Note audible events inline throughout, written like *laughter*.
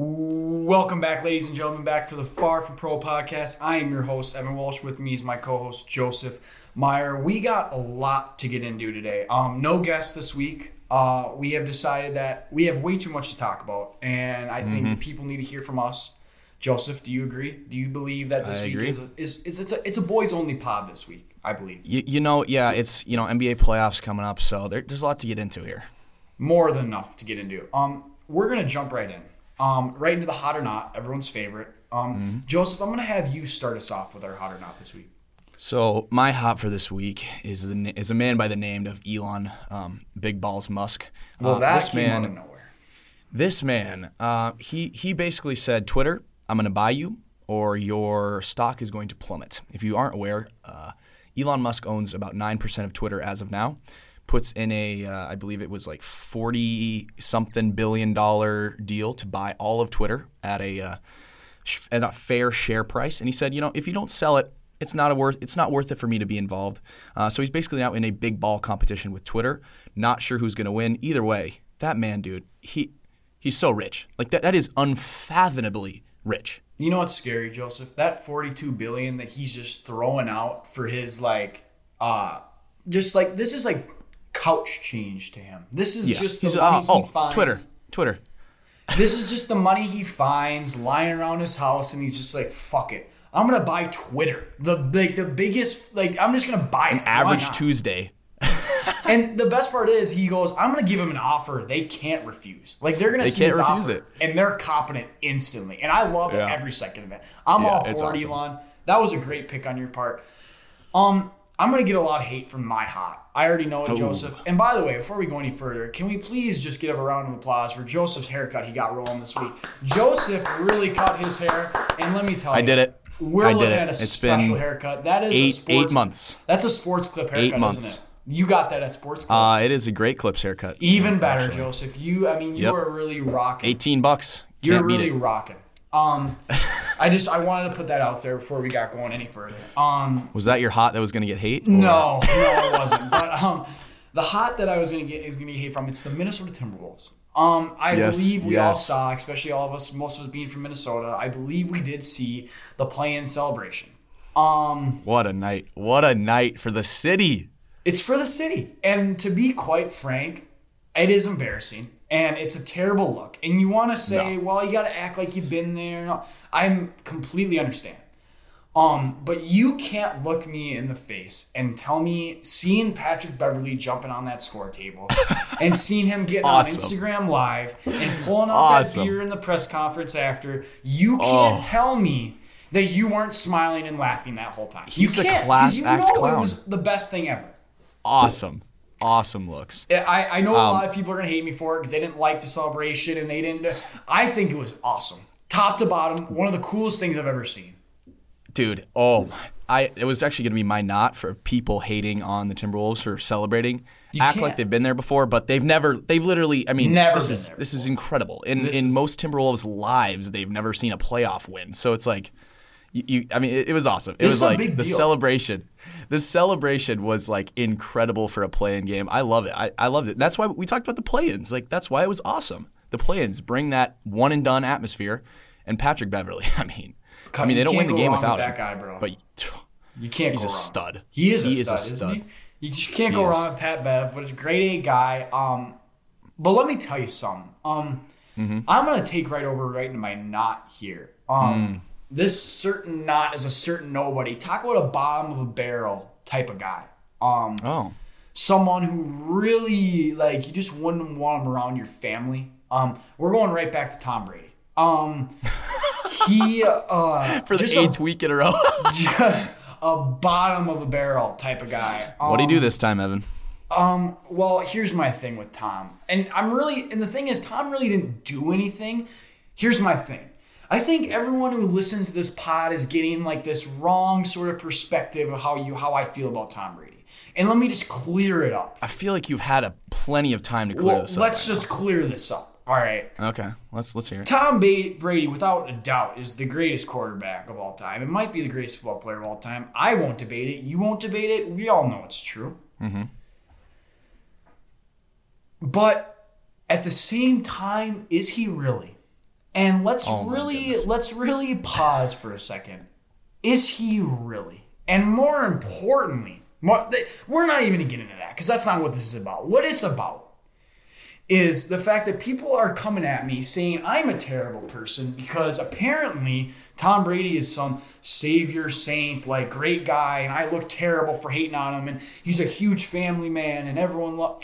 Welcome back, ladies and gentlemen, back for the Far From Pro podcast. I am your host, Evan Walsh. With me is my co-host, Joseph Meyer. We got a lot to get into today. Um, no guests this week. Uh, we have decided that we have way too much to talk about, and I think Mm-hmm. people need to hear from us. Joseph, do you agree? Do you believe that this I week agree. is, a, is, is it's a it's a boys only pod this week? I believe You, you know, yeah, it's you know NBA playoffs coming up, so there, there's a lot to get into here. more than enough to get into. Um, we're gonna jump right in. Um, right into the hot or not, everyone's favorite. Um, Mm-hmm. Joseph, I'm gonna have you start us off with our hot or not this week. So my hot for this week is the, is a man by the name of Elon um, Big Balls Musk. Well, Uh, that this came man, out of nowhere. this man, uh, he he basically said, Twitter, I'm going to buy you, or your stock is going to plummet. If you aren't aware, uh, Elon Musk owns about nine percent of Twitter as of now. Puts in a, uh, I believe it was like forty something billion dollar deal to buy all of Twitter at a uh, at a fair share price. And he said, you know, if you don't sell it, it's not a worth it's not worth it for me to be involved. Uh, so he's basically now in a big ball competition with Twitter. Not sure who's going to win. Either way, that man, dude, he he's so rich. Like that that is unfathomably rich. You know what's scary, Joseph? That 42 billion that he's just throwing out for his like, uh, just like this is like couch change to him. This is just the he's money uh, he oh finds. Twitter Twitter. This is just the money he finds lying around his house, and he's just like, "Fuck it, I'm gonna buy Twitter." The like the biggest like I'm just gonna buy. Why Average? Tuesday. *laughs* And the best part is, he goes, "I'm gonna give him an offer they can't refuse. Like they're gonna They see can't his refuse offer, it. and they're copping it instantly. And I love Yeah. every second of it. I'm Yeah, all for awesome. Elon. That was a great pick on your part. Um, I'm gonna get a lot of hate from my hot. I already know it, Joseph. And by the way, before we go any further, can we please just give a round of applause for Joseph's haircut he got rolling this week? Joseph really cut his hair, and let me tell you, I did it. We're I looking it. at a It's special haircut. That is a eight sports, eight months. That's a sports clip haircut, Eight months. isn't it? You got that at Sports Clip. Uh, it is a great clips haircut. Even better, actually. Joseph. You, I mean, you Yep. are really rocking. Eighteen bucks. You're Can't beat really rocking. Um, I just I wanted to put that out there before we got going any further. Um, Was that your hot that was going to get hate? or- no, no, it wasn't. *laughs* But um, the hot that I was gonna get is gonna get hate from. It's the Minnesota Timberwolves. Um, I Yes, believe we all saw, especially all of us, most of us being from Minnesota. I believe we did see the play-in celebration. Um, What a night! What a night for the city. It's for the city. And to be quite frank, it is embarrassing and it's a terrible look. And you want to say, No. well, you got to act like you've been there. I'm completely understand. Um, but you can't look me in the face and tell me seeing Patrick Beverley jumping on that score table *laughs* and seeing him getting Awesome. on Instagram live and pulling out Awesome. that beer in the press conference after, you can't Oh. tell me that you weren't smiling and laughing that whole time. He's you a can't, 'cause class you act know It was the best thing ever. Awesome, awesome looks. I, I know a Um, lot of people are gonna hate me for it because they didn't like the celebration and they didn't. I think it was awesome, top to bottom, one of the coolest things I've ever seen. Dude, oh, I it was actually going to be my not for people hating on the Timberwolves for celebrating. Act can't. like they've been there before, but they've never. They've literally. I mean, Never this is this is incredible. In This in most Timberwolves lives, they've never seen a playoff win. So it's like, you. you I mean, it, it was awesome. It This was like the deal. celebration. The celebration was like incredible for a play-in game. I love it. I, I loved it. That's why we talked about the play-ins. Like that's why it was awesome. The play-ins bring that one and done atmosphere. And Patrick Beverley. *laughs* I mean, I mean, they don't win the game without that him. guy, bro. But You can't He's go a wrong. stud. He is a He is stud, a isn't stud. You just can't He go is. wrong with Pat Bev, but he's a grade A guy. Um, but let me tell you something. Um, Mm-hmm. I'm gonna take right over right into my not here. Mm. Um, this certain not is a certain nobody. Talk about a bottom of a barrel type of guy. Um, oh, someone who really like you just wouldn't want him around your family. Um, we're going right back to Tom Brady. Um, *laughs* he uh, for the just eighth a, week in a row. *laughs* just a bottom of a barrel type of guy. Um, what do you do this time, Evan? Um, well, here's my thing with Tom. And I'm really and the thing is Tom really didn't do anything. Here's my thing. I think everyone who listens to this pod is getting like this wrong sort of perspective of how you how I feel about Tom Brady. And let me just clear it up. I feel like you've had a plenty of time to clear Well, this up. let's just clear this up. All right. okay, let's let's hear it. Tom Brady, without a doubt, is the greatest quarterback of all time. It might be the greatest football player of all time. I won't debate it. You won't debate it. We all know it's true. Mm-hmm. But at the same time, is he really? And let's Oh really let's really pause for a second. Is he really? And more importantly, more, we're not even gonna get into that because that's not what this is about. What it's about is the fact that people are coming at me saying I'm a terrible person because apparently Tom Brady is some savior saint, like great guy, and I look terrible for hating on him, and he's a huge family man, and everyone lo-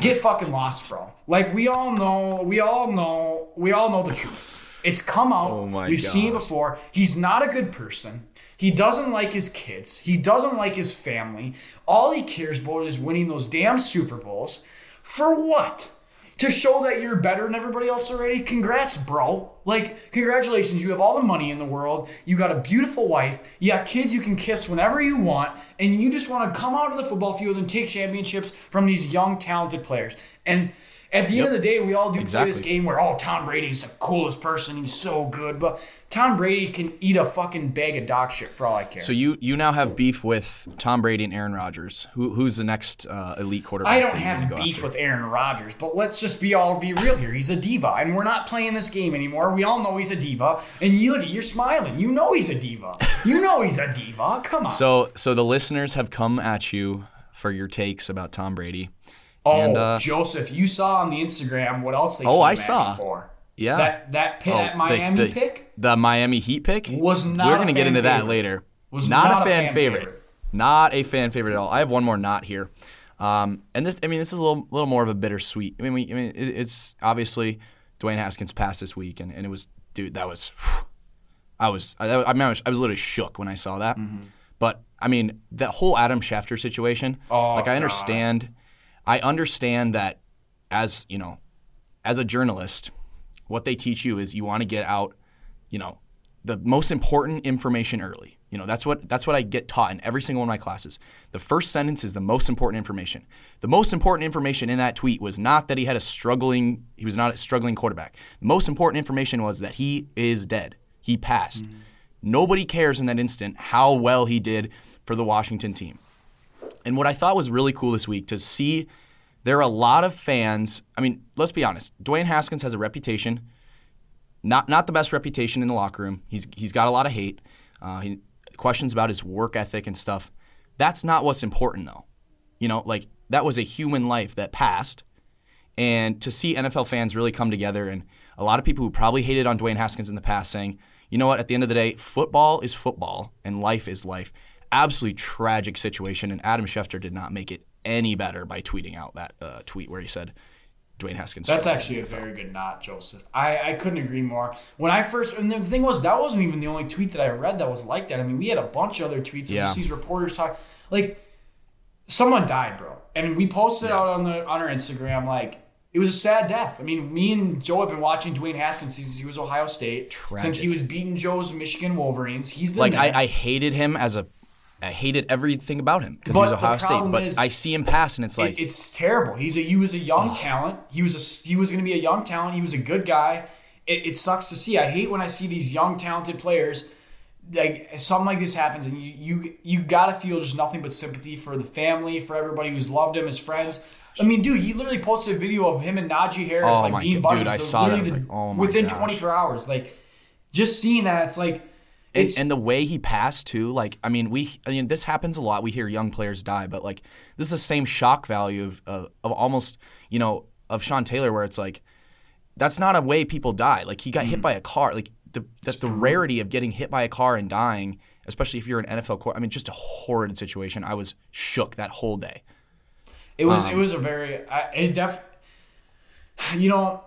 get fucking lost, bro. Like we all know, we all know, we all know the truth. It's come out. Oh my We've seen it before. He's not a good person. He doesn't like his kids. He doesn't like his family. All he cares about is winning those damn Super Bowls. For what? To show that you're better than everybody else already? Congrats, bro. Like, congratulations. You have all the money in the world. You got a beautiful wife. You got kids you can kiss whenever you want. And you just want to come out of the football field and take championships from these young, talented players. And at the end of the day, we all do play this game where, oh, Tom Brady's the coolest person. He's so good. But Tom Brady can eat a fucking bag of dog shit for all I care. So you you now have beef with Tom Brady and Aaron Rodgers. Who who's the next uh, elite quarterback? I don't have beef with Aaron Rodgers, but let's just be all be real here. He's a diva, and we're not playing this game anymore. We all know he's a diva, and you look at you're smiling. You know he's a diva. You know he's a diva. Come on. So so the listeners have come at you for your takes about Tom Brady. Oh, and, uh, Joseph, you saw on the Instagram what else they Oh, came I saw. for. Yeah. That that, pi- Oh, that the- Miami the, pick The Miami Heat pick Was not We're gonna get fan into that later. Was not, not a a fan, fan favorite. favorite. Not a fan favorite at all. I have one more not here. Um, and this, I mean, this is a little, little more of a bittersweet. I mean, we, I mean, it, it's obviously Dwayne Haskins passed this week, and, and it was, dude, that was, *sighs* I was, I, I mean, I was, I was literally shook when I saw that. Mm-hmm. But I mean, that whole Adam Schefter situation. Oh, like, I God. understand, I understand that as you know, as a journalist, what they teach you is you want to get out, you know, the most important information early. You know, that's what that's what I get taught in every single one of my classes. The first sentence is the most important information. The most important information in that tweet was not that he had a struggling he was not a struggling quarterback. The most important information was that he is dead. He passed. Mm-hmm. Nobody cares in that instant how well he did for the Washington team. And what I thought was really cool this week to see there are a lot of fans. I mean, let's be honest. Dwayne Haskins has a reputation, not not the best reputation in the locker room. He's he's got a lot of hate. Uh, he, questions about his work ethic and stuff. That's not what's important though. You know, like that was a human life that passed. And to see NFL fans really come together and a lot of people who probably hated on Dwayne Haskins in the past saying, you know what, at the end of the day, football is football and life is life. Absolutely tragic situation. And Adam Schefter did not make it any better by tweeting out that uh, tweet where he said Dwayne Haskins. That's actually a very good not, Joseph. I, I couldn't agree more. When I first, and the thing was, that wasn't even the only tweet that I read that was like that. I mean, we had a bunch of other tweets. Yeah. Yeah. These reporters talk, like, someone died, bro, and we posted out on the on our Instagram like. It was a sad death. I mean, me and Joe have been watching Dwayne Haskins since he was Ohio State. Since he was beating Joe's Michigan Wolverines. He's been Like. I, I hated him as a, I hated everything about him because he was Ohio State. But is- I see him pass and it's like, It- it's terrible. He's a he was a young talent. He was a he was going to be a young talent. He was a good guy. It, it sucks to see. I hate when I see these young talented players like something like this happens and you you you got to feel just nothing but sympathy for the family, for everybody who's loved him, his friends. I mean, dude, he literally posted a video of him and Najee Harris Oh like my being God, buddies. dude, I saw that. I was the- like, oh my within gosh. 24 hours. Like just seeing that, it's like And, and the way he passed too, like I mean, we I mean this happens a lot. We hear young players die, but like this is the same shock value of uh, of almost you know of Sean Taylor, where it's like that's not a way people die. Like he got hit by a car. Like the that the rarity of getting hit by a car and dying, especially if you're an NFL court. I mean, just a horrid situation. I was shook that whole day. It was Um, it was a very I, it def you know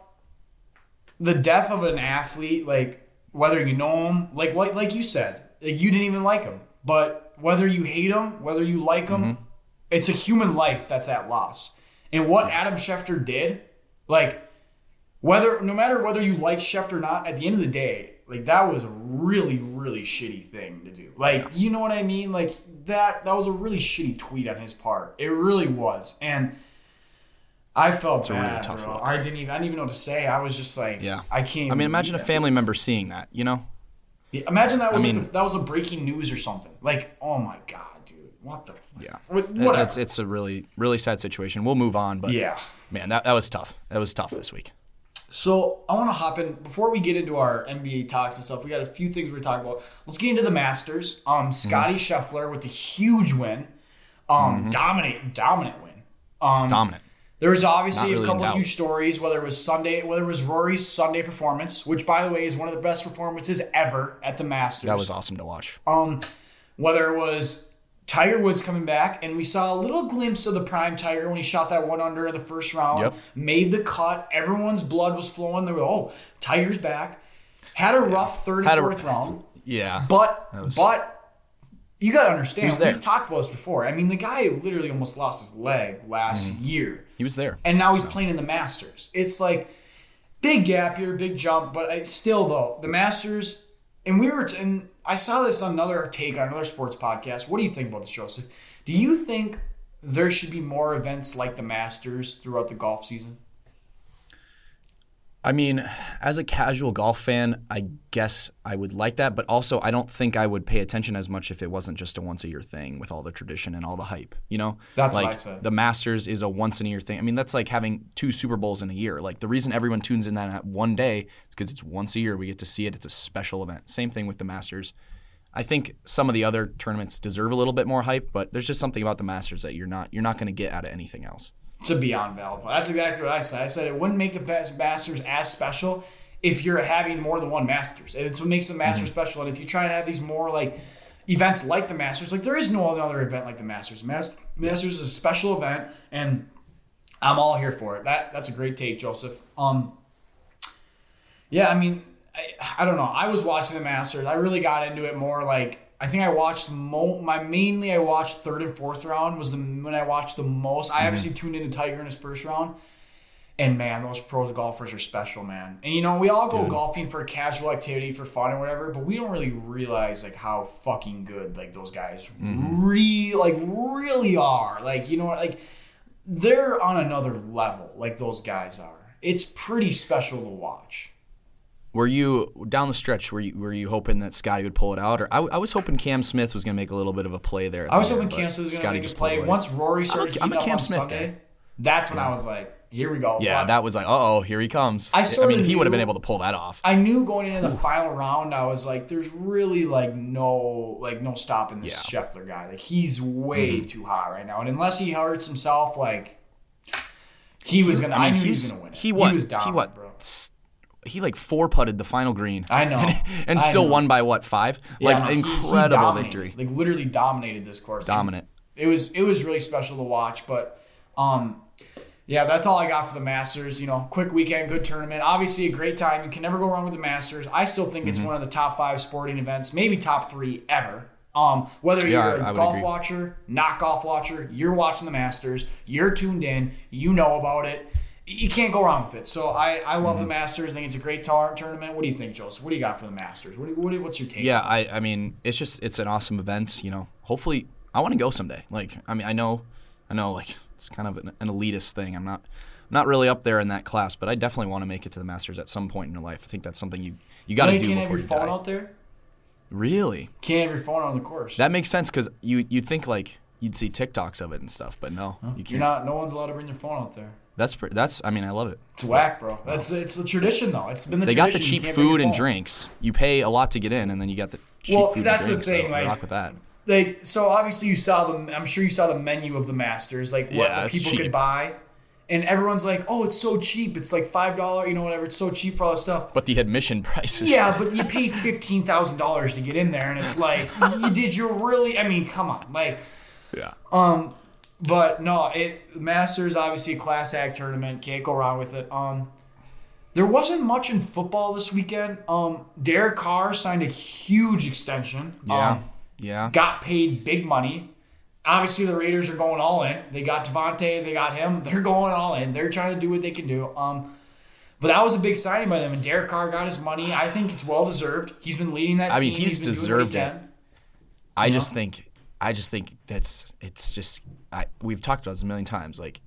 the death of an athlete like whether you know him like like like you said like, you didn't even like him but whether you hate him whether you like him Mm-hmm. it's a human life that's at loss. And what Adam Schefter did like whether no matter whether you like Schefter or not at the end of the day like that was a really really shitty thing to do. Like you know what I mean? Like that that was a really shitty tweet on his part. It really was. And I felt a really bad tough bro. look. I didn't even I didn't even know what to say I was just like Yeah, I can't I mean, imagine a family member seeing that. You know. Yeah, imagine that was like mean- the, that was a breaking news or something like oh my god dude what the yeah, what, whatever it's it's a really really sad situation. We'll move on, but yeah man, that that was tough. That was tough this week. So I want to hop in before we get into our NBA talks and stuff. We got a few things we're talking about. Let's get into the Masters. Um, Scotty Scheffler with a huge win, um, dominate, dominant win. Um, Dominant. There was obviously really a couple huge stories. Whether it was Sunday, whether it was Rory's Sunday performance, which by the way is one of the best performances ever at the Masters. That was awesome to watch. Um, whether it was Tiger Woods coming back, and we saw a little glimpse of the prime Tiger when he shot that one under in the first round, Yep. made the cut. Everyone's blood was flowing. They were, oh, Tiger's back. Had a rough third and fourth round, Yeah. but was- but you got to understand. We've talked about this before. I mean, the guy literally almost lost his leg last Mm-hmm. year he was there. and now he's playing in the Masters. It's like big gap here, big jump, but I, still though the Masters. And we were, and I saw this on another take on another sports podcast. What do you think about this, Joseph? Do you think there should be more events like the Masters throughout the golf season? I mean, as a casual golf fan, I guess I would like that, but also I don't think I would pay attention as much if it wasn't just a once a year thing with all the tradition and all the hype. You know, That's what like I said. the Masters is a once in a year thing. I mean, that's like having two Super Bowls in a year. Like the reason everyone tunes in that one day is because it's once a year. We get to see it. It's a special event. Same thing with the Masters. I think some of the other tournaments deserve a little bit more hype, but there's just something about the Masters that you're not you're not going to get out of anything else. A beyond valid point. That's exactly what I said. I said it wouldn't make the best Masters as special if you're having more than one Masters. It's what makes the Masters special. And if you try and have these more like events like the Masters, like there is no other event like the Masters. Mas- Masters is a special event, and I'm all here for it. That that's a great take, Joseph. Um, yeah, I mean, I, I don't know. I was watching the Masters. I really got into it more like I think I watched mo- my mainly I watched third and fourth round was the when I watched the most. I obviously mm-hmm. tuned into Tiger in his first round. And man, those pros golfers are special, man. And you know, we all go golfing for casual activity, for fun or whatever, but we don't really realize like how fucking good like those guys mm-hmm. really like really are. Like, you know what, like they're on another level, like those guys are. It's pretty special to watch. Were you down the stretch? Were you were you hoping that Scotty would pull it out, or I, I was hoping Cam Smith was going to make a little bit of a play there? I was hoping Cam Smith was going to make a play. Once Rory started I'm a heating up Cam Smith Sunday, guy. that's when I was like, here we go. Yeah, But that was like, uh oh, here he comes. I I mean, if he would have been able to pull that off. I knew going into the final round, I was like, "There's really like no like no stopping this Yeah. Mm-hmm. Scheffler guy. Like he's way too hot right now, and unless he hurts himself, like he was gonna. I, I knew he was gonna win. it. he He was he what bro. He like four putted the final green. I know. *laughs* and, and I still know. won by what five? Yeah, like no, he- he incredible victory, Like literally dominated this course. dominant. it was it was really special to watch. But um, yeah, that's all I got for the Masters. You know, quick weekend, good tournament. Obviously, a great time. You can never go wrong with the Masters. I still think Mm-hmm. it's one of the top five sporting events, maybe top three ever. Um, whether Yeah, you're a golf agree. watcher, not golf watcher, you're watching the Masters, you're tuned in, you know about it. You can't go wrong with it. So I, I love the Mm-hmm. Masters. I think it's a great tar- tournament. What do you think, Joseph? What do you got for the Masters? What, do what, do what's your take? Yeah, I I mean, it's just it's an awesome event. You know, hopefully, I want to go someday. Like, I mean, I know, I know, like it's kind of an, an elitist thing. I'm not. I'm Not really up there in that class, but I definitely want to make it to the Masters at some point in your life. I think that's something you you got to you do can't have before your you phone die. out there. Really? Can't have your phone on the course. That makes sense because you you'd think like you'd see TikToks of it and stuff, but no, you You're can't. not. No one's allowed to bring their phone out there. That's pre- that's. I mean, I love it. It's whack, bro. That's it's the tradition though. It's been the tradition. They got the cheap food and drinks. You pay a lot to get in, and then you got the cheap Well, food that's and drinks. thing, so like- rock with that. Like so, obviously you saw the. I'm sure you saw the menu of the Masters, like what Yeah, the people cheap. could buy, and everyone's like, "Oh, it's so cheap. It's like five dollar. You know, whatever. It's so cheap for all this stuff." But the admission *laughs* prices. Yeah, but you pay fifteen thousand dollars to get in there, and it's like, *laughs* you, did you really? I mean, come on, like. yeah. Um, but no, it Masters obviously a class act tournament. Can't go wrong with it. Um, there wasn't much in football this weekend. Um, Derek Carr signed a huge extension. Yeah. Um, yeah. got paid big money. Obviously, the Raiders are going all in. They got Davante, they got him. *laughs* They're going all in. They're trying to do what they can do. Um, but that was a big signing by them. And Derek Carr got his money. I think it's well deserved. He's been leading that I team. mean, he's been doing what he deserved it. I just think, I just think that's it's just. I we've talked about this a million times. Like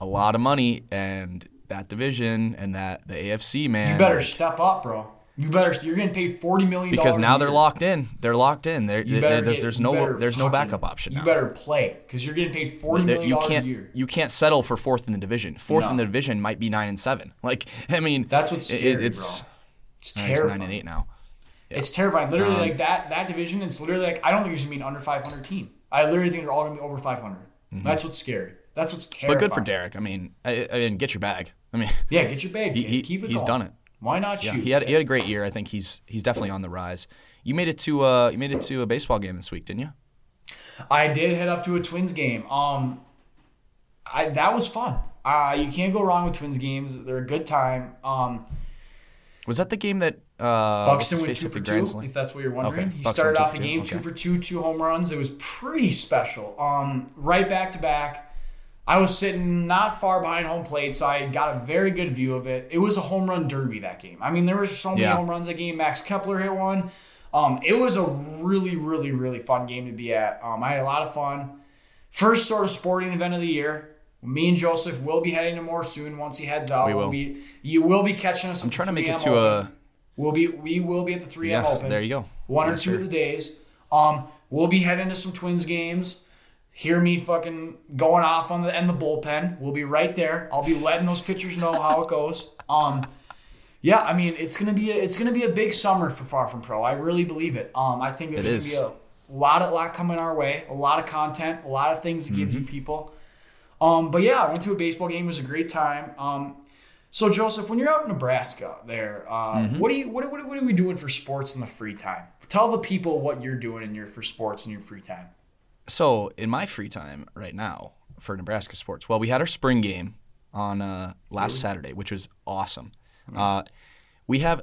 a lot of money and that division and that the AFC man. You better like, step up, bro. You better. You're getting paid forty million because now they're locked in. They're locked in. They're, You they- better there's there's you no there's no backup option You better play because you're getting paid forty There- million you dollars a can't year. you can't settle for fourth in the division. Fourth in the division might be nine and seven. *laughs* Like I mean, That's what's it- scary, it's bro. It's it's terrifying. nine and eight now. It's terrifying. Literally, Um, like that that division. It's literally like I don't think there's gonna be an under 500 team. I literally think they're all gonna be over 500. That's what's scary. That's what's terrifying. Mm-hmm. But good for Derek. I mean, I, I mean, get your bag. I mean, Yeah, get your bag. *laughs* he, he Keep it he's going. done it. Why not Yeah, shoot? he had he had a great year. I think he's he's definitely on the rise. You made it to uh you made it to a baseball game this week, didn't you? I did head up to a Twins game. Um, I that was fun. Uh, you can't go wrong with Twins games. They're a good time. Um, Was that the game that uh Buxton went two for two, if that's what you're wondering. Okay, He Buxton started off the two, game okay. two for two, two home runs. It was pretty special. Um, right back to back. I was sitting not far behind home plate, so I got a very good view of it. It was a home run derby that game. I mean, there were so many Yeah. home runs that game. Max Kepler hit one. Um, it was a really, really, really fun game to be at. Um, I had a lot of fun. First sort of sporting event of the year. Me and Joseph will be heading to more soon once he heads out. We We'll will. be, you will be catching us. I'm trying to make it to a We'll be we will be at the 3M yeah. Open. There you go. One or two sir. of the days. Um, we'll be heading to some Twins games. Hear me fucking going off on the and the bullpen. We'll be right there. I'll be letting those pitchers know how it goes. Um, yeah, I mean it's gonna be a, it's gonna be a big summer for Far From Pro. I really believe it. Um, I think there's gonna be a lot of lot coming our way. A lot of content. A lot of things to give Mm-hmm. you people. Um, but yeah, I went to a baseball game. It was a great time. Um, so Joseph, when you're out in Nebraska, there, uh, Mm-hmm. what do you what, what, what are we doing for sports in the free time? Tell the people what you're doing in your for sports in your free time. So in my free time right now for Nebraska sports, well, we had our spring game on uh, last Saturday, which was awesome. Uh, we have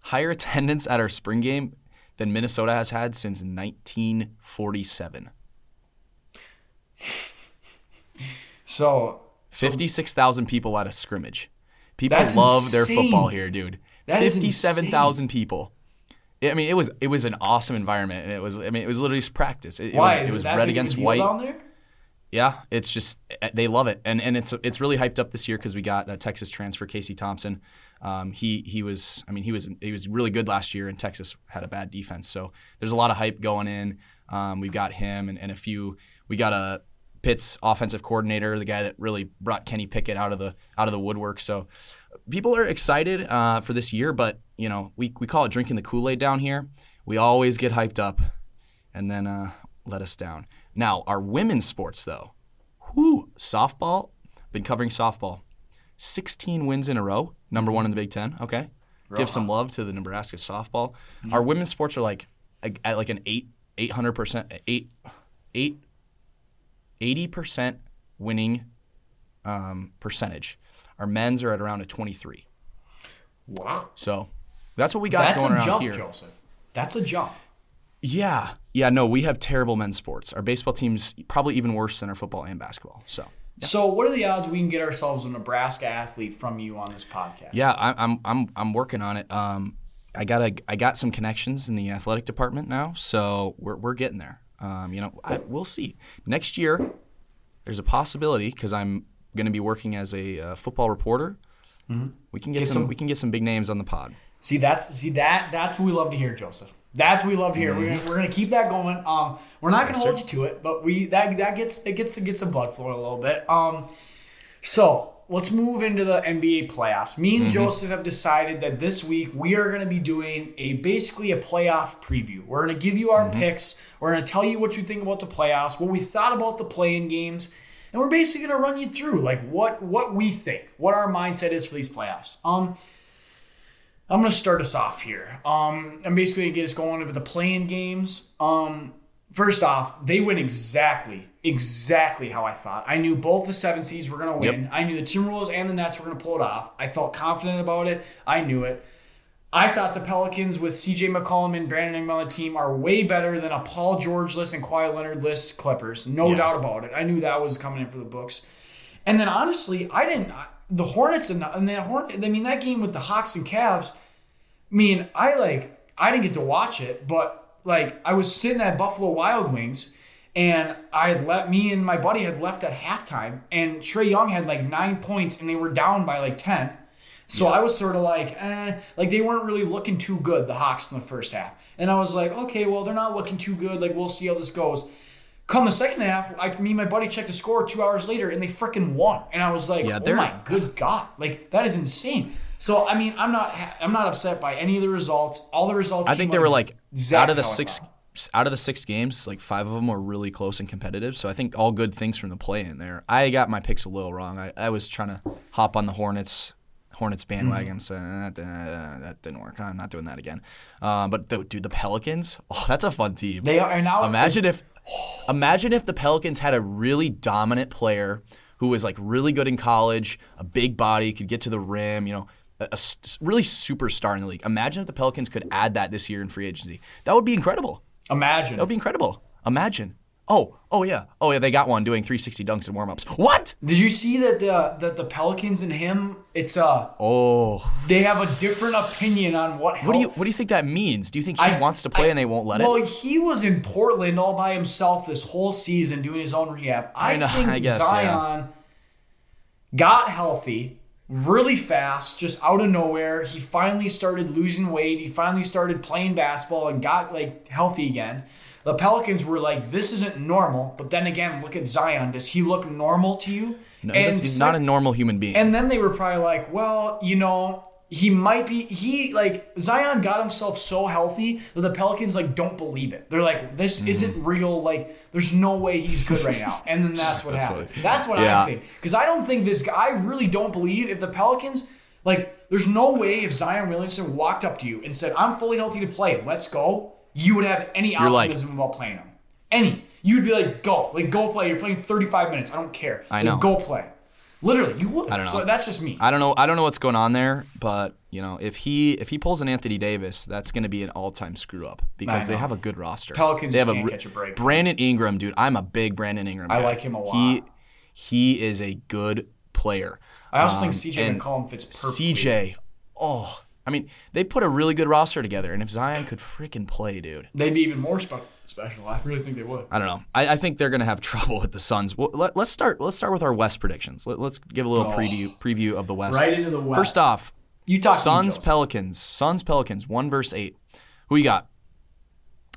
higher *laughs* attendance at our spring game than Minnesota has had since 1947. *laughs* So Fifty-six thousand people at a scrimmage. People That's love their football here, dude. That is Fifty-seven thousand people. I mean, it was it was an awesome environment, and it was. I mean, it was literally just practice. It, it why was, is it was that red against white. down there? Yeah, it's just they love it, and and it's it's really hyped up this year because we got a Texas transfer Casey Thompson. Um, he he was I mean he was he was really good last year, and Texas had a bad defense, so there's a lot of hype going in. Um, we've got him and, and a few. We got a Pitt's offensive coordinator, the guy that really brought Kenny Pickett out of the out of the woodwork. So people are excited uh, for this year, but you know we we call it drinking the Kool Aid down here. We always get hyped up, and then uh, let us down. Now our women's sports though, whoo, softball. Been covering softball. 16 wins in a row, number one in the Big Ten. Okay, give some love to the Nebraska softball. Our women's sports are like at like an eight, eight hundred percent, eight, eight, eighty percent winning um, percentage. Our men's are at around a twenty-three. Wow, So that's what we got that's going a around jump, here. Joseph. That's a jump. Yeah, yeah. No, we have terrible men's sports. Our baseball team's probably even worse than our football and basketball. So. So, what are the odds we can get ourselves a Nebraska athlete from you on this podcast? Yeah, I, I'm I'm I'm working on it. Um, I got a I got some connections in the athletic department now, so we're we're getting there. Um, you know, I, we'll see next year. There's a possibility because I'm going to be working as a uh, football reporter. We can get, Get some, some- we can get some big names on the pod. See, that's see that that's what we love to hear, Joseph. That's what we love to hear. We're, gonna, we're gonna keep that going. Um, we're not gonna hold you to it, but we that that gets it gets it gets some blood flowing a little bit. Um, so let's move into the NBA playoffs. Me and Joseph have decided that this week we are gonna be doing a basically a playoff preview. We're gonna give you our picks. We're gonna tell you what you think about the playoffs, what we thought about the play-in games, and we're basically gonna run you through like what what we think, what our mindset is for these playoffs. Um. I'm gonna start us off here. Um, I'm basically gonna get us going with the play-in games. Um, first off, they went exactly, exactly how I thought. I knew both the seven seeds were gonna win. I knew the Timberwolves and the Nets were gonna pull it off. I felt confident about it. I knew it. I thought the Pelicans with CJ McCollum and Brandon Ingram on the team are way better than a Paul George-less and Kawhi Leonard-less Clippers. No Yeah. doubt about it. I knew that was coming in for the books. And then honestly, I didn't. The Hornets and, and the Hornet. I mean, that game with the Hawks and Cavs. I mean, I like. I didn't get to watch it, but like I was sitting at Buffalo Wild Wings, and I had let me and my buddy had left at halftime, and Trae Young had like nine points, and they were down by like ten. So I was sort of like, eh, like they weren't really looking too good, the Hawks in the first half. And I was like, okay, well, they're not looking too good. Like, we'll see how this goes. Come the second half, I, me and my buddy checked the score two hours later, and they freaking won. And I was like, Yeah, oh my good god, like that is insane. So I mean, I'm not, ha- I'm not upset by any of the results. All the results. I think they were like out of the six out of the six games, like five of them were really close and competitive. So I think all good things from the play in there. I got my picks a little wrong. I, I was trying to hop on the Hornets Hornets bandwagon, so that, uh, that didn't work. I'm not doing that again. Um, but the, dude, the Pelicans, *laughs* oh, that's a fun team. They are now. Imagine if, imagine if the Pelicans had a really dominant player who was like really good in college, a big body, could get to the rim, you know, a, a really superstar in the league. Imagine if the Pelicans could add that this year in free agency. That would be incredible. imagine. That would be incredible. Imagine. Oh, oh yeah, oh yeah, they got one doing 360 dunks and warm ups. What? Did you see that the that the Pelicans and him? It's uh, Oh, they have a different opinion on what. what do you what do you think that means? Do you think he I- wants to play I- and they won't let well, it? Well, he was in Portland all by himself this whole season doing his own rehab. I, I know, think guess, yeah. Zion got healthy really fast, just out of nowhere. He finally started losing weight. He finally started playing basketball and got like healthy again. The Pelicans were like, "This isn't normal." But then again, look at Zion. Does he look normal to you? No, he's not a normal human being. and then they were probably like, well, you know, he might be he like Zion got himself so healthy that the Pelicans like don't believe it. They're like, this Mm-hmm. isn't real. Like, there's no way he's good right now. And then that's what *laughs* happened. funny. That's what Yeah. I think. Because I don't think this guy. I really don't believe if the Pelicans like. There's no way if Zion Williamson walked up to you and said, "I'm fully healthy to play. Let's go." You would have any You're like- optimism about playing him. Any. You'd be like, "Go, like go play. You're playing 35 minutes. I don't care. I Like, know. go play." Literally, you would. I don't know. So that's just me. I don't know. I don't know what's going on there, but you know, if he if he pulls an Anthony Davis, that's going to be an all time screw up because they have a good roster. Pelicans they have can't re- catch a break. Brandon Ingram, dude, I'm a big Brandon Ingram. I like him a lot. he he is a good player. I also Um, think CJ and McCollum fits perfectly. CJ, oh, I mean, they put a really good roster together, and if Zion could freaking play, dude. They'd be even more spe- special. I really think they would. I don't know. I, I think they're going to have *laughs* trouble with the Suns. Well, let, us start. Let's start with our West predictions. Let, us give a little Oh. preview preview of the West. Right into the West. First off, You talk Suns Pelicans. Suns Pelicans. One verse eight. Who you got?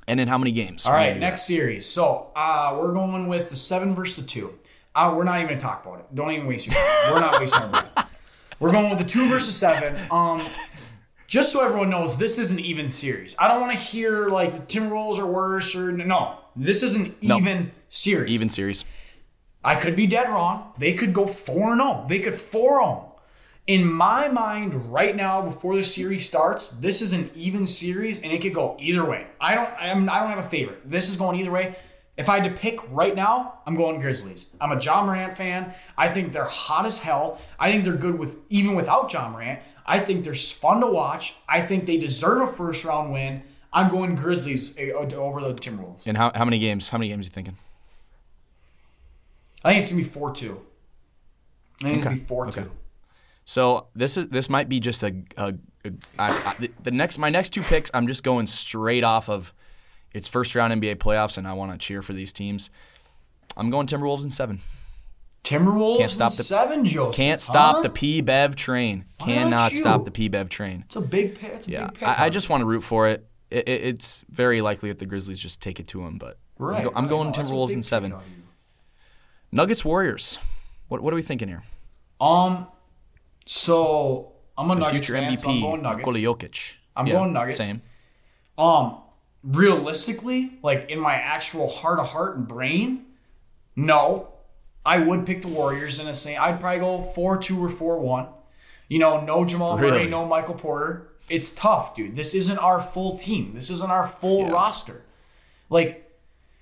And in how many games? All right, next series. So uh, we're going with the seven versus the two. Uh, we're not even gonna talk about it. Don't even waste your time. We're not wasting our breath. *laughs* We're going with the two versus seven. Um, just so everyone knows, this is an even series. I don't want to hear like the Timberwolves are worse or no. This is an No. even series. Even series. I could be dead wrong. They could go 4 0. They could 4 0. In my mind, right now, before the series starts, this is an even series and it could go either way. I don't I'm, I don't have a favorite. This is going either way. If I had to pick right now, I'm going Grizzlies. I'm a Ja Morant fan. I think they're hot as hell. I think they're good with even without Ja Morant. I think they're fun to watch. I think they deserve a first round win. I'm going Grizzlies eh, over the Timberwolves. And how, how many games? How many games are you thinking? I think it's gonna be four two. I think it's gonna be four two. So this is this might be just a, a, a I, I, the next my next two picks. I'm just going straight off of it's first round NBA playoffs, and I want to cheer for these teams. I'm going Timberwolves in seven. Timberwolves Can't stop in the- seven, Joseph. Can't stop huh? the P Bev train. not Cannot stop the P Bev train. It's a big. It's a Yeah, big. I, I just want to root for it. It, it. It's very likely that the Grizzlies just take it to them, but I'm, go- I'm right. going Timberwolves in seven. Nuggets Warriors. What what are we thinking here? Um, so I'm a The Nuggets future fan, MVP so I'm going Nuggets. Nikola Jokic. I'm Yeah, going Nuggets. Same. Um, realistically, like in my actual heart of heart and brain, no, I would pick the Warriors in a same. I'd probably go four two or four one. You know, no Jamal Murray, Really? no Michael Porter. It's tough, dude. This isn't our full team. This isn't our full Yeah. roster. Like,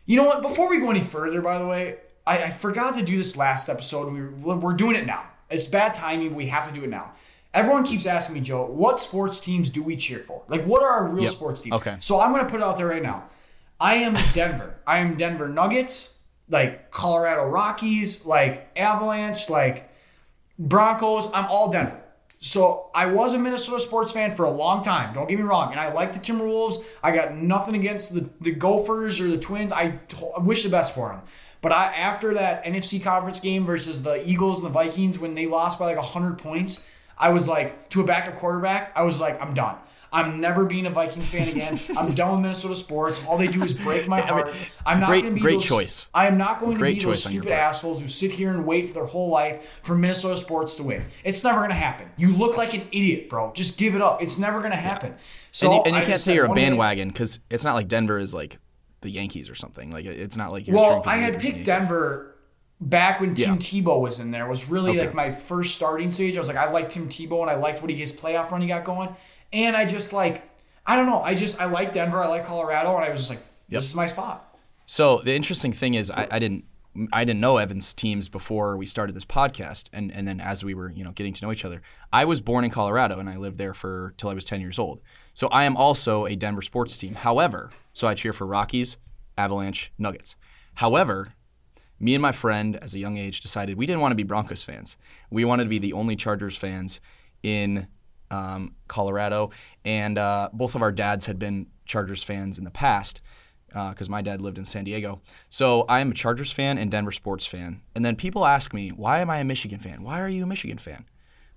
you know what? Before we go any further, by the way, I, I forgot to do this last episode. We were, doing it now. It's bad timing. We have to do it now. Everyone keeps asking me, Joe, what sports teams do we cheer for? Like, what are our real Yep. sports teams? Okay. So I'm going to put it out there right now. I am *laughs* Denver. I am Denver Nuggets, like Colorado Rockies, like Avalanche, like Broncos. I'm all Denver. So I was a Minnesota sports fan for a long time. Don't get me wrong, and I like the Timberwolves. I got nothing against the, the Gophers or the Twins. I, I wish the best for them. But I after that NFC conference game versus the Eagles and the Vikings when they lost by like hundred points, I was like to a backup quarterback. I was like, I'm done. I'm never being a Vikings fan again. *laughs* I'm done with Minnesota sports. All they do is break my *laughs* heart. I'm not great- going to be great those, choice. I am not going Great to be those choice on your stupid assholes who sit here and wait for their whole life for Minnesota sports to win. It's never going to happen. You look like an idiot, bro. Just give it up. It's never going to happen. So and you, and you can't say you're a bandwagon because it's not like Denver is like the Yankees or something. Like it's not like you're. Well, I had picked. Denver back when Tim Yeah. Tebow was in there. Was really Okay. like my first starting stage. I was like, I liked Tim Tebow and I liked what he his playoff run he got going. And I just like, I don't know. I just I like Denver. I like Colorado, and I was just like, Yep. this is my spot. So the interesting thing is, I, I didn't, I didn't know Evan's teams before we started this podcast, and and then as we were, you know, getting to know each other, I was born in Colorado and I lived there for till I was ten years old. So I am also a Denver sports team. However, so I cheer for Rockies, Avalanche, Nuggets. However, me and my friend, as a young age, decided we didn't want to be Broncos fans. We wanted to be the only Chargers fans in um, Colorado, and uh, both of our dads had been Chargers fans in the past because my dad lived in San Diego. So I am a Chargers fan and Denver sports fan. And then people ask me, why am I a Michigan fan? Why are you a Michigan fan?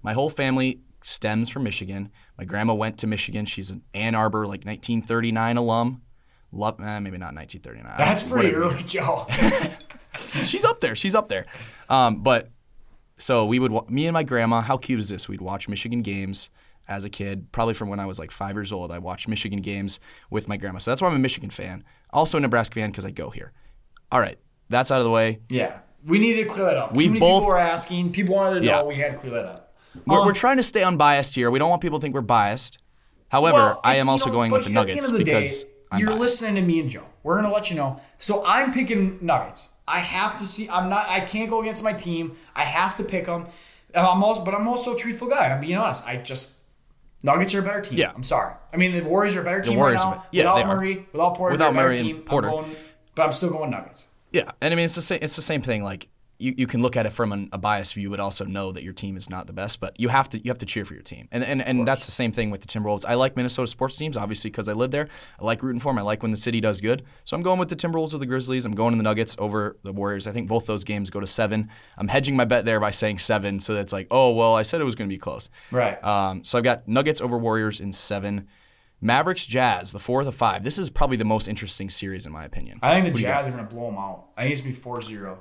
My whole family stems from Michigan. My grandma went to Michigan. She's an Ann Arbor, like 1939 alum. Love, eh, maybe not 1939. That's pretty Whatever. early, Joe. *laughs* She's up there. She's up there. Um, but so we would, wa- me and my grandma, how cute is this? We'd watch Michigan games as a kid, probably from when I was like five years old. I watched Michigan games with my grandma. So that's why I'm a Michigan fan. Also a Nebraska fan because I go here. All right. That's out of the way. yeah, we needed to clear that up. We've Too many both- people were asking. People wanted to know. Yeah. We had to clear that up. We're, Um, we're trying to stay unbiased here. We don't want people to think we're biased. However, Well, I it's- am you also know, going but with the at the Nuggets of the because day, I'm you're biased. listening to me and Joe. We're gonna let you know. So I'm picking Nuggets. I have to see. I'm not. I can't go against my team. I have to pick them. I'm also, but I'm also a truthful guy. I'm being honest. I just Nuggets are a better team. Yeah. I'm sorry. I mean, the Warriors are a better team right now. yeah, without they are. Murray, without Porter, Without Murray better and team. Porter. I'm going, but I'm still going Nuggets. Yeah, and I mean it's the same. It's the same thing. Like you, you can look at it from an, a biased view, but also know that your team is not the best. But you have to you have to cheer for your team, and and, and that's the same thing with the Timberwolves. I like Minnesota sports teams, obviously because I live there. I like rooting for them. I like when the city does good. So I'm going with the Timberwolves or the Grizzlies. I'm going to the Nuggets over the Warriors. I think both those games go to seven. I'm hedging my bet there by saying seven, so that's like, oh well, I said it was going to be close. Right. Um, so I've got Nuggets over Warriors in seven. Mavericks Jazz, the fourth of five. This is probably the most interesting series in my opinion. I think the What do you got? Jazz are going to blow them out. I think it's going to be 4-0.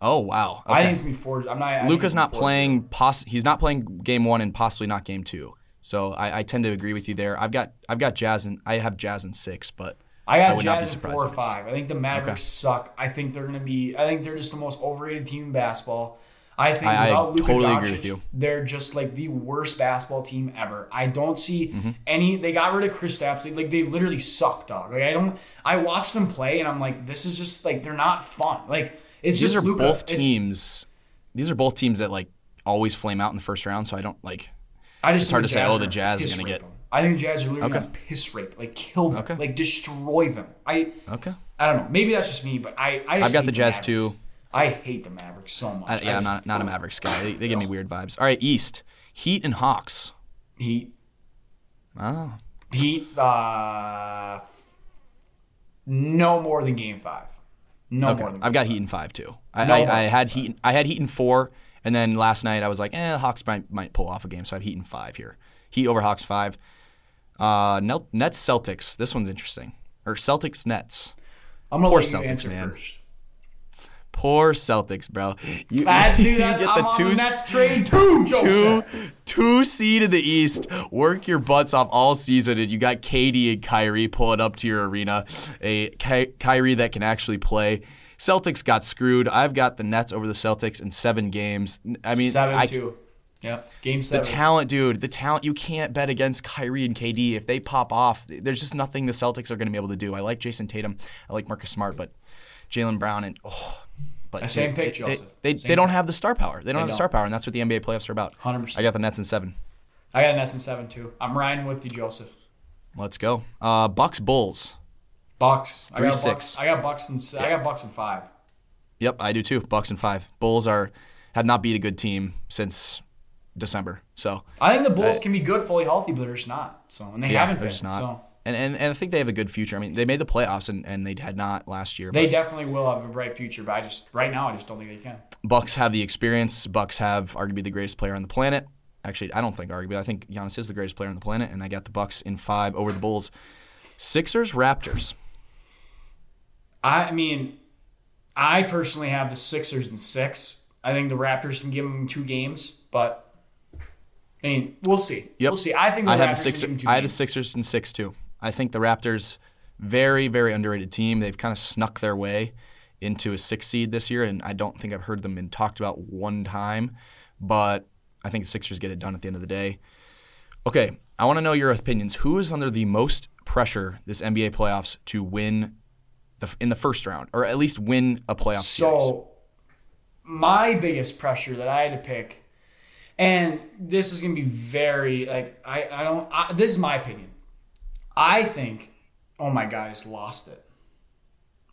Oh wow. I think it's to be 4 I'm not. Luka's not gonna be 4-0. playing. Poss- he's not playing game one and possibly not game two. So I, I tend to agree with you there. I've got I've got Jazz and I have Jazz in six, but I got would not be Jazz at surprised four or five. I think the Mavericks suck. I think they're to be. I think they're just the most overrated team in basketball. I think I- I without Luka totally Doncic, agree with you. they're just like the worst basketball team ever. I don't see Mm-hmm. any. They got rid of Kristaps. They, like they literally suck, dog. Like I don't. I watch them play and I'm like, this is just like they're not fun. Like it's these just are Luka. both It's- teams. These are both teams that like always flame out in the first round. So I don't like. I just It's hard to say, oh, the Jazz are gonna get- them. I think the Jazz are literally Okay. gonna piss rape, like kill them, Okay. like destroy them. I Okay. I don't know. Maybe that's just me, but I I just I've got the Jazz, Mavericks. too. I hate the Mavericks so much. I, yeah, I'm not not a Mavericks guy. They, they give me weird vibes. All right, East Heat and Hawks. Heat. Oh, Heat. Uh, no more than Game Five. No okay. more than. I've got Heat in five too. I, No I. I had Heat. I had Heat in four, and then last night I was like, eh, Hawks might might pull off a game, so I have Heat in five here. Heat over Hawks five. Uh, Nets Celtics. This one's interesting. Or Celtics Nets. I'm gonna Poor let you Celtics, answer man. first. Poor Celtics, bro. You, I do *laughs* you that. get I'm the on two the trade too, two, two seed in the East. Work your butts off all season, and you got KD and Kyrie pulling up to your arena. A Ky- Kyrie that can actually play. Celtics got screwed. I've got the Nets over the Celtics in seven games. I mean, Seven I, two. Yep. Game seven. the talent, dude. The talent. You can't bet against Kyrie and KD if they pop off. There's just nothing the Celtics are going to be able to do. I like Jayson Tatum. I like Marcus Smart, but Jaylen Brown and oh, but Same they, pick, they- Joseph. They, they don't have the star power. They don't have the star power, and that's what the NBA playoffs are about. 100%. I got the Nets in seven. I got Nets in seven too. I'm riding with you, Joseph. Let's go. Uh, Bucks Bulls. Bucks. I Three, got six. Bucks. I got Bucks and I got Bucks and five. Yep, I do too. Bucks and five. Bulls are have not beat a good team since December. So I think the Bulls can be good fully healthy, but they're just not. So and they yeah, haven't been. So And, and and I think they have a good future. I mean, they made the playoffs and, and they had not last year. they definitely will have a bright future. But I just right now I just don't think they can. Bucks have the experience. Bucks have arguably the greatest player on the planet. Actually, I don't think arguably. I think Giannis is the greatest player on the planet, and I got the Bucks in five over the Bulls. Sixers, Raptors. I mean, I personally have the Sixers in six. I think the Raptors can give them two games, but I mean, we'll see. Yep. We'll see. I think the I Raptors had the Sixers. give them two I had the. Sixers in six too. I think the Raptors, very very underrated team. They've kind of snuck their way into a six seed this year, and I don't think I've heard them been talked about one time. But I think the Sixers get it done at the end of the day. Okay, I want to know your opinions. Who is under the most pressure this NBA playoffs to win the in the first round, or at least win a playoff series? So, my biggest pressure that I had to pick, and this is going to be very like I I don't. I, this is my opinion. I think. Oh my god, he's lost it.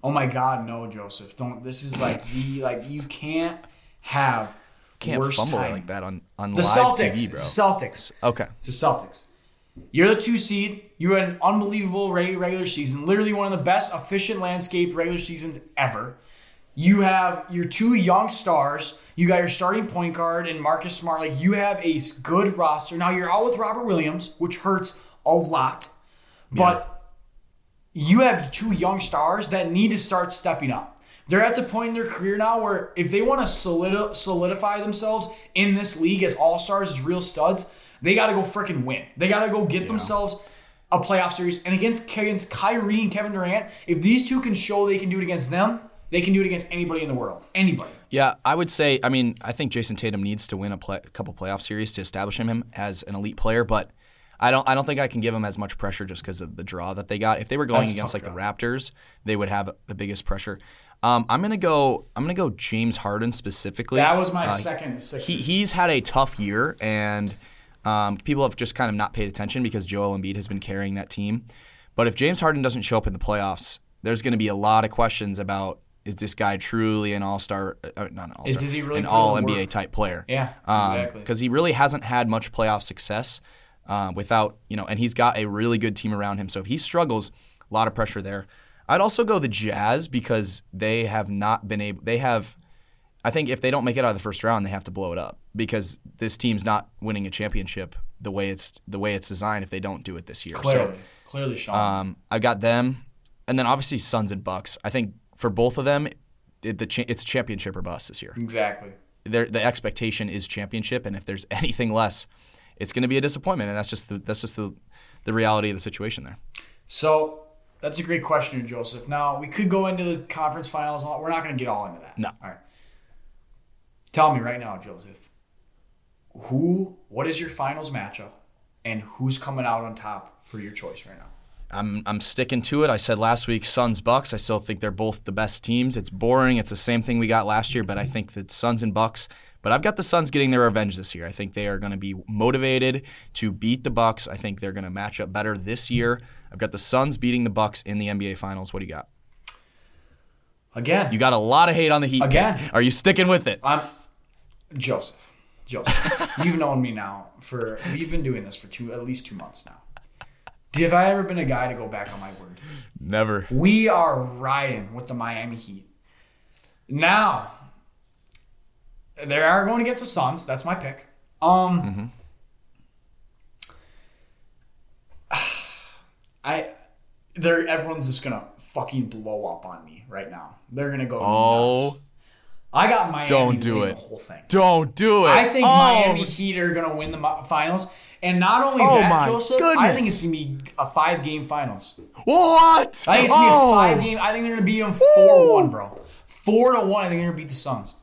Oh my god, no, Joseph, don't. This is like the like you can't have Can't worse fumble timing. like that on on The live Celtics, TV, bro. Celtics. Okay. It's the Celtics. You're the two seed. You had an unbelievable regular season, literally one of the best efficient landscape regular seasons ever. You have your two young stars. You got your starting point guard and Marcus Smart. Like you have a good roster. Now you're out with Robert Williams, which hurts a lot, but you have two young stars that need to start stepping up. They're at the point in their career now where if they want to solidi- solidify themselves in this league as all stars, as real studs, they got to go freaking win. They got to go get themselves a playoff series. And against against Kyrie and Kevin Durant, if these two can show they can do it against them, they can do it against anybody in the world. Anybody. Yeah, I would say. I mean, I think Jayson Tatum needs to win a, play, a couple playoff series to establish him as an elite player, but I don't. I don't think I can give them as much pressure just because of the draw that they got. If they were going That's against like the. Raptors, they would have the biggest pressure. Um, I'm gonna go. I'm gonna go James Harden specifically. That was my Uh, second he, he's had a tough year, and um, people have just kind of not paid attention because Joel Embiid has been carrying that team. But if James Harden doesn't show up in the playoffs, there's going to be a lot of questions about is this guy truly an all star, uh, not an all star, Is- does he really an all NBA work? type player? Yeah, Um, exactly. Because he really hasn't had much playoff success uh, without, you know, and he's got a really good team around him. So if he struggles, a lot of pressure there. I'd also go the Jazz because they have not been able, they have. I think if they don't make it out of the first round, they have to blow it up because this team's not winning a championship the way it's the way it's designed if they don't do it this year. clearly, clearly shown. So um, I've got them, and then obviously Suns and Bucks. I think for both of them, it, the cha- it's championship or bust this year. exactly. Their, the expectation is championship, and if there's *laughs* anything less, it's going to be a disappointment, and that's just the that's just the the reality of the situation there. So that's a great question, Joseph. Now we could go into the conference finals. We're not going to get all into that. No. All right. Tell me right now, Joseph. Who? What is your finals matchup, and who's coming out on top for your choice right now? I'm I'm sticking to it. I said last week Suns Bucks. I still think they're both the best teams. It's boring. It's the same thing we got last year, but I think that Suns and Bucks. But I've got the Suns getting their revenge this year. I think they are going to be motivated to beat the Bucks. I think they're going to match up better this year. I've got the Suns beating the Bucks in the NBA Finals. What do you got? Again, You got a lot of hate on the Heat. Again. Are you sticking with it? I'm Joseph. Joseph, *laughs* you've known me now for we've been doing this for two at least two months now. Have I ever been a guy to go back on my word? Never. We are riding with the Miami Heat. Now, they are going against the Suns. That's my pick. Um, *sighs* I, they're everyone's just gonna fucking blow up on me right now. They're gonna go. Oh. nuts. I got Miami. Don't do it. The whole thing. Don't do it. I think Oh. Miami Heat are gonna win the finals. And not only Oh that, Joseph, I think it's gonna be a five game finals. What? I think it's oh. gonna be a five game. I think they're gonna beat them four one, bro. Four to one. I think they're gonna beat the Suns.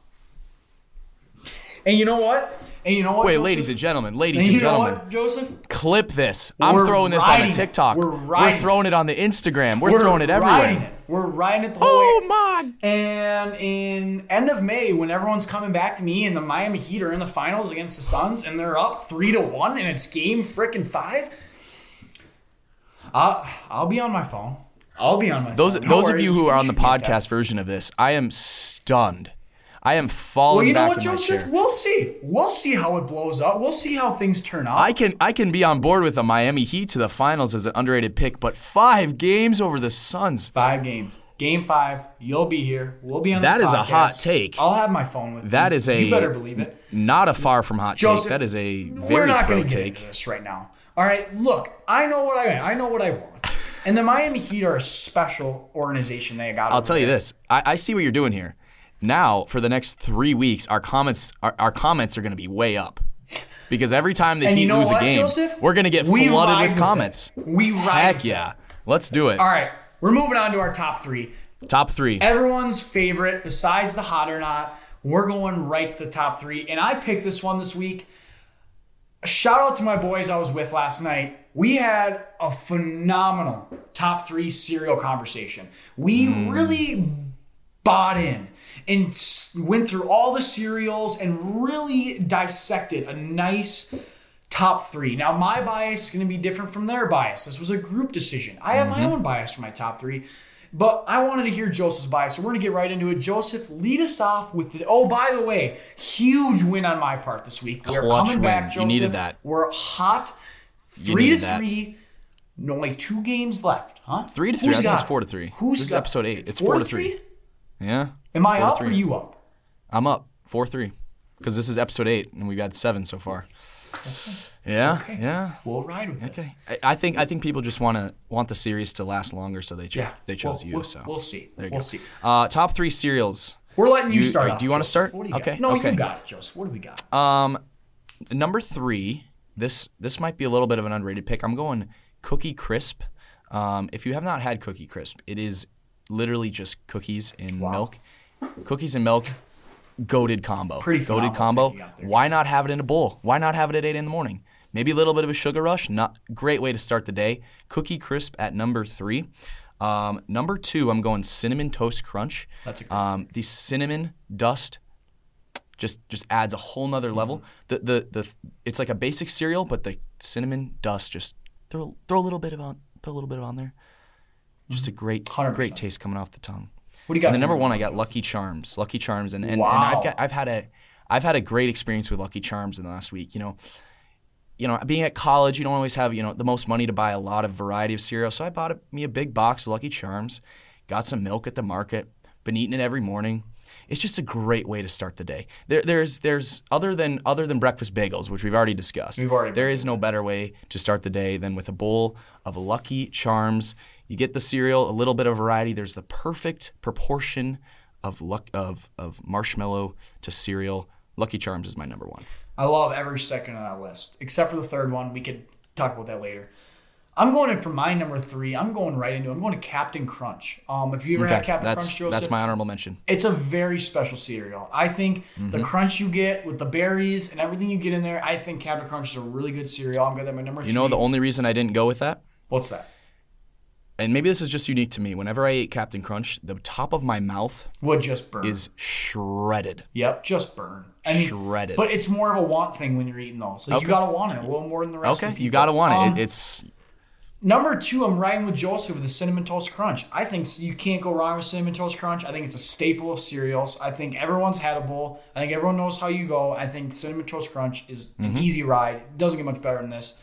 And you know what? And you know what? Wait, Joseph? ladies and gentlemen, ladies And and gentlemen. what, Joseph? clip this. I'm We're throwing this on the. TikTok. We're riding throwing it on the Instagram. We're, throwing it everywhere. Riding it. We're riding it the whole Oh way. my! And in end of May, when everyone's coming back to me and the Miami Heat are in the finals against the Suns and they're up three to one and it's game freaking five, I'll I'll be on my phone. I'll be on my Those phone. No those of worries, you who are on the me podcast version of this, I am stunned. I am falling Well, you know what, Joseph? We'll see. We'll see how it blows up. We'll see how things turn out. I can I can be on board with the Miami Heat to the finals as an underrated pick, but five games over the Suns. Five games. Game five, you'll be here. We'll be on. That is a hot take. I'll have my phone with me. That is a You better believe it. Not a far from hot Joseph, take. That is a We're very not going to get take. into this right now. All right, look, I know what I I know what I want, and the Miami Heat are a special organization. They got. *laughs* I'll tell you this. I, I see what you're doing here. Now, for the next three weeks, our comments our, our comments are going to be way up because every time the And Heat you know lose what, a game, Joseph? we're going to get We flooded with with comments. it. we ride. Heck yeah, let's do it. All right, we're moving on to our top three. Top three. Everyone's favorite, besides the hot or not, we're going right to the top three. And I picked this one this week. Shout out to my boys I was with last night. We had a phenomenal top three cereal conversation. We mm. really bought in and went through all the cereals and really dissected a nice top three. Now, my bias is going to be different from their bias. This was a group decision. I have my mm-hmm. own bias for my top three, but I wanted to hear Joseph's bias, so we're going to get right into it. Joseph, lead us off with the. Oh, by the way, huge win on my part this week. We're Clutch coming back, win. You needed that. We're hot. Three to that. three. No, only two games left, huh? Three to three. Who's I think it's four to three. Who's This is episode eight. It's four to three. Yeah. Am I Four to up or you up? I'm up four three because this is episode eight and we've had seven so far. Yeah. Okay. Yeah. We'll ride with it. Okay. I, I think I think people just want to want the series to last longer, so they cho- Yeah, they chose we'll, you. We'll, so we'll see. there you we'll go. see. Uh, top three cereals. We're letting you, You- start. off, do you wanna start? What do you got? Okay, No, okay. you got it, Joseph. What do we got? Um, number three. This this might be a little bit of an underrated pick. I'm going Cookie Crisp. Um, if you have not had Cookie Crisp, it is literally just cookies and milk. Cookies and milk, goaded combo. Pretty goaded combo. pick you got there, Why not have it in a bowl? Why not have it at eight in the morning? Maybe a little bit of a sugar rush. Not great way to start the day. Cookie Crisp at number three. Um, number two, I'm going cinnamon toast crunch. That's a great um, the cinnamon dust just just adds a whole nother Mm-hmm. level. The, the the it's like a basic cereal, but the cinnamon dust just throw throw a little bit of on throw a little bit on there. Just a great 100%. great taste coming off the tongue. What do you got? And for number one, I got Lucky Charms. Lucky Charms, and and, and I've got I've had a I've had a great experience with Lucky Charms in the last week. You know, you know, being at college, you don't always have you know the most money to buy a lot of variety of cereal. So I bought a, me a big box of Lucky Charms, got some milk at the market, been eating it every morning. It's just a great way to start the day. There, there's there's other than other than breakfast bagels, which we've already discussed. We've already There is no better way to start the day than with a bowl of Lucky Charms. You get the cereal, a little bit of variety. There's the perfect proportion of luck of of marshmallow to cereal. Lucky Charms is my number one. I love every second of that list, except for the third one. We could talk about that later. I'm going in for my number three. I'm going right into. it. I'm going to Captain Crunch. Um, if you ever had Captain that's Crunch, Joseph, that's my honorable mention. it's a very special cereal. I think the Mm-hmm. crunch you get with the berries and everything you get in there, I think Captain Crunch is a really good cereal. I'm going to my number three. You know the only reason I didn't go with that, What's that? And maybe this is just unique to me. Whenever I ate Captain Crunch, the top of my mouth Would just burn. is shredded. Yep, just burn. I mean, Shredded. But it's more of a want thing when you're eating those. Like Okay. you gotta want it a little more than the rest. Okay, you gotta want it. Um, it. It's Number two, I'm riding with Joseph with the cinnamon toast crunch. I think you can't go wrong with cinnamon toast crunch. I think it's a staple of cereals. I think everyone's had a bowl. I think everyone knows how you go. I think cinnamon toast crunch is Mm-hmm. an easy ride. It doesn't get much better than this.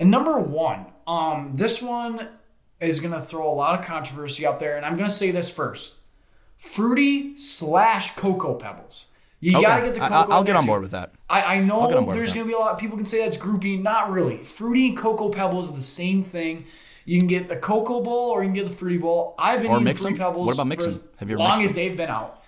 And number one, um, this one is gonna throw a lot of controversy out there, and I'm gonna say this first: fruity slash cocoa pebbles. You okay. gotta get the I- cocoa. I'll, I'll get on too. board with that. I, I know get on board there's going to be a lot of people can say that's groupie. Not really. Fruity and Cocoa Pebbles are the same thing. You can get the Cocoa Bowl or you can get the Fruity Bowl. I've been Or eating Fruity them? Pebbles What about mix for them? Have you ever long as they've been out.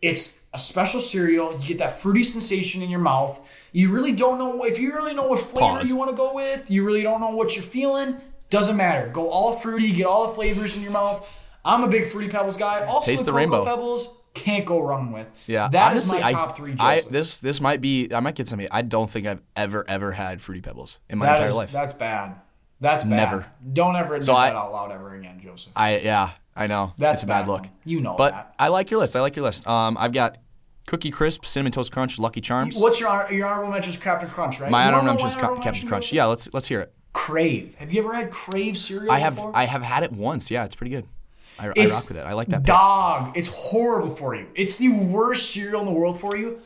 It's a special cereal. You get that fruity sensation in your mouth. You really don't know if you really know what flavor Pause. you want to go with. You really don't know what you're feeling. Doesn't matter. Go all fruity. Get all the flavors in your mouth. I'm a big Fruity Pebbles guy. Also, Taste the Cocoa rainbow. Pebbles can't go wrong with. Yeah, that is honestly, my I, top three. I this this might be I might get some. I don't think I've ever ever had fruity pebbles in my That entire is- life. That's bad. That's bad. Never. Don't ever admit So I- that out loud ever again, Joseph. I yeah, I know. That's it's a bad bad look. one. You know but that. I like your list. I like your list. Um, I've got Cookie Crisp, Cinnamon Toast Crunch, Lucky Charms. What's your honor- your honorable mention is Captain Crunch, right? my honorable mention is my Captain mention, Crunch. Yeah, let's let's hear it. Crave. Have you ever had Crave cereal? I have before? I have had it once. Yeah, it's pretty good. I, I rock with it. I like that. pick. Dog. It's horrible for you. It's the worst cereal in the world for you.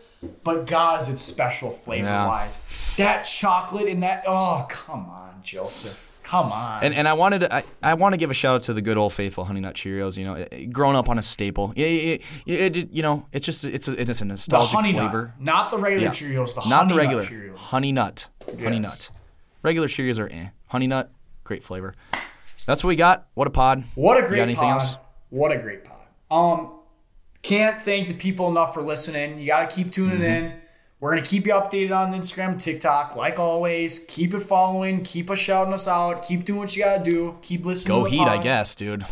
But God, is it special flavor Yeah. wise? That chocolate and that. Oh, come on, Joseph. come on. And, and I wanted to, I, I want to give a shout out to the good old faithful Honey Nut Cheerios. You know, it- growing up on a staple. It, it, it- you know, it's just it's a, it's a the nostalgic honey flavor. nut, not the regular Yeah. Cheerios. The Not honey the regular nut Cheerios. honey nut. Honey nut. Regular Cheerios are eh. Honey nut, great flavor. That's what we got. What a pod. What a great got anything pod. else? What a great pod. Um, can't thank the people enough for listening. You got to keep tuning Mm-hmm. in. We're gonna keep you updated on Instagram, TikTok, like always. Keep it following. Keep us shouting us out. Keep doing what you gotta do. Keep listening. Go to Heat, I guess, dude.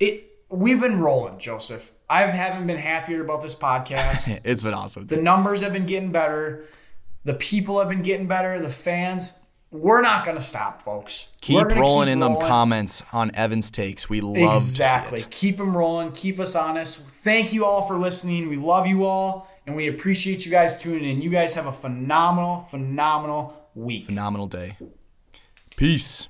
It. We've been rolling, Joseph. I haven't been happier about this podcast. *laughs* It's been awesome. the numbers have been getting better. The people have been getting better. The fans. We're not gonna stop, folks. Keep rolling keep in them comments on Evan's takes. We love Exactly. to. Keep them rolling. Keep us honest. Thank you all for listening. We love you all, and we appreciate you guys tuning in. You guys have a phenomenal, phenomenal week. Phenomenal day. Peace.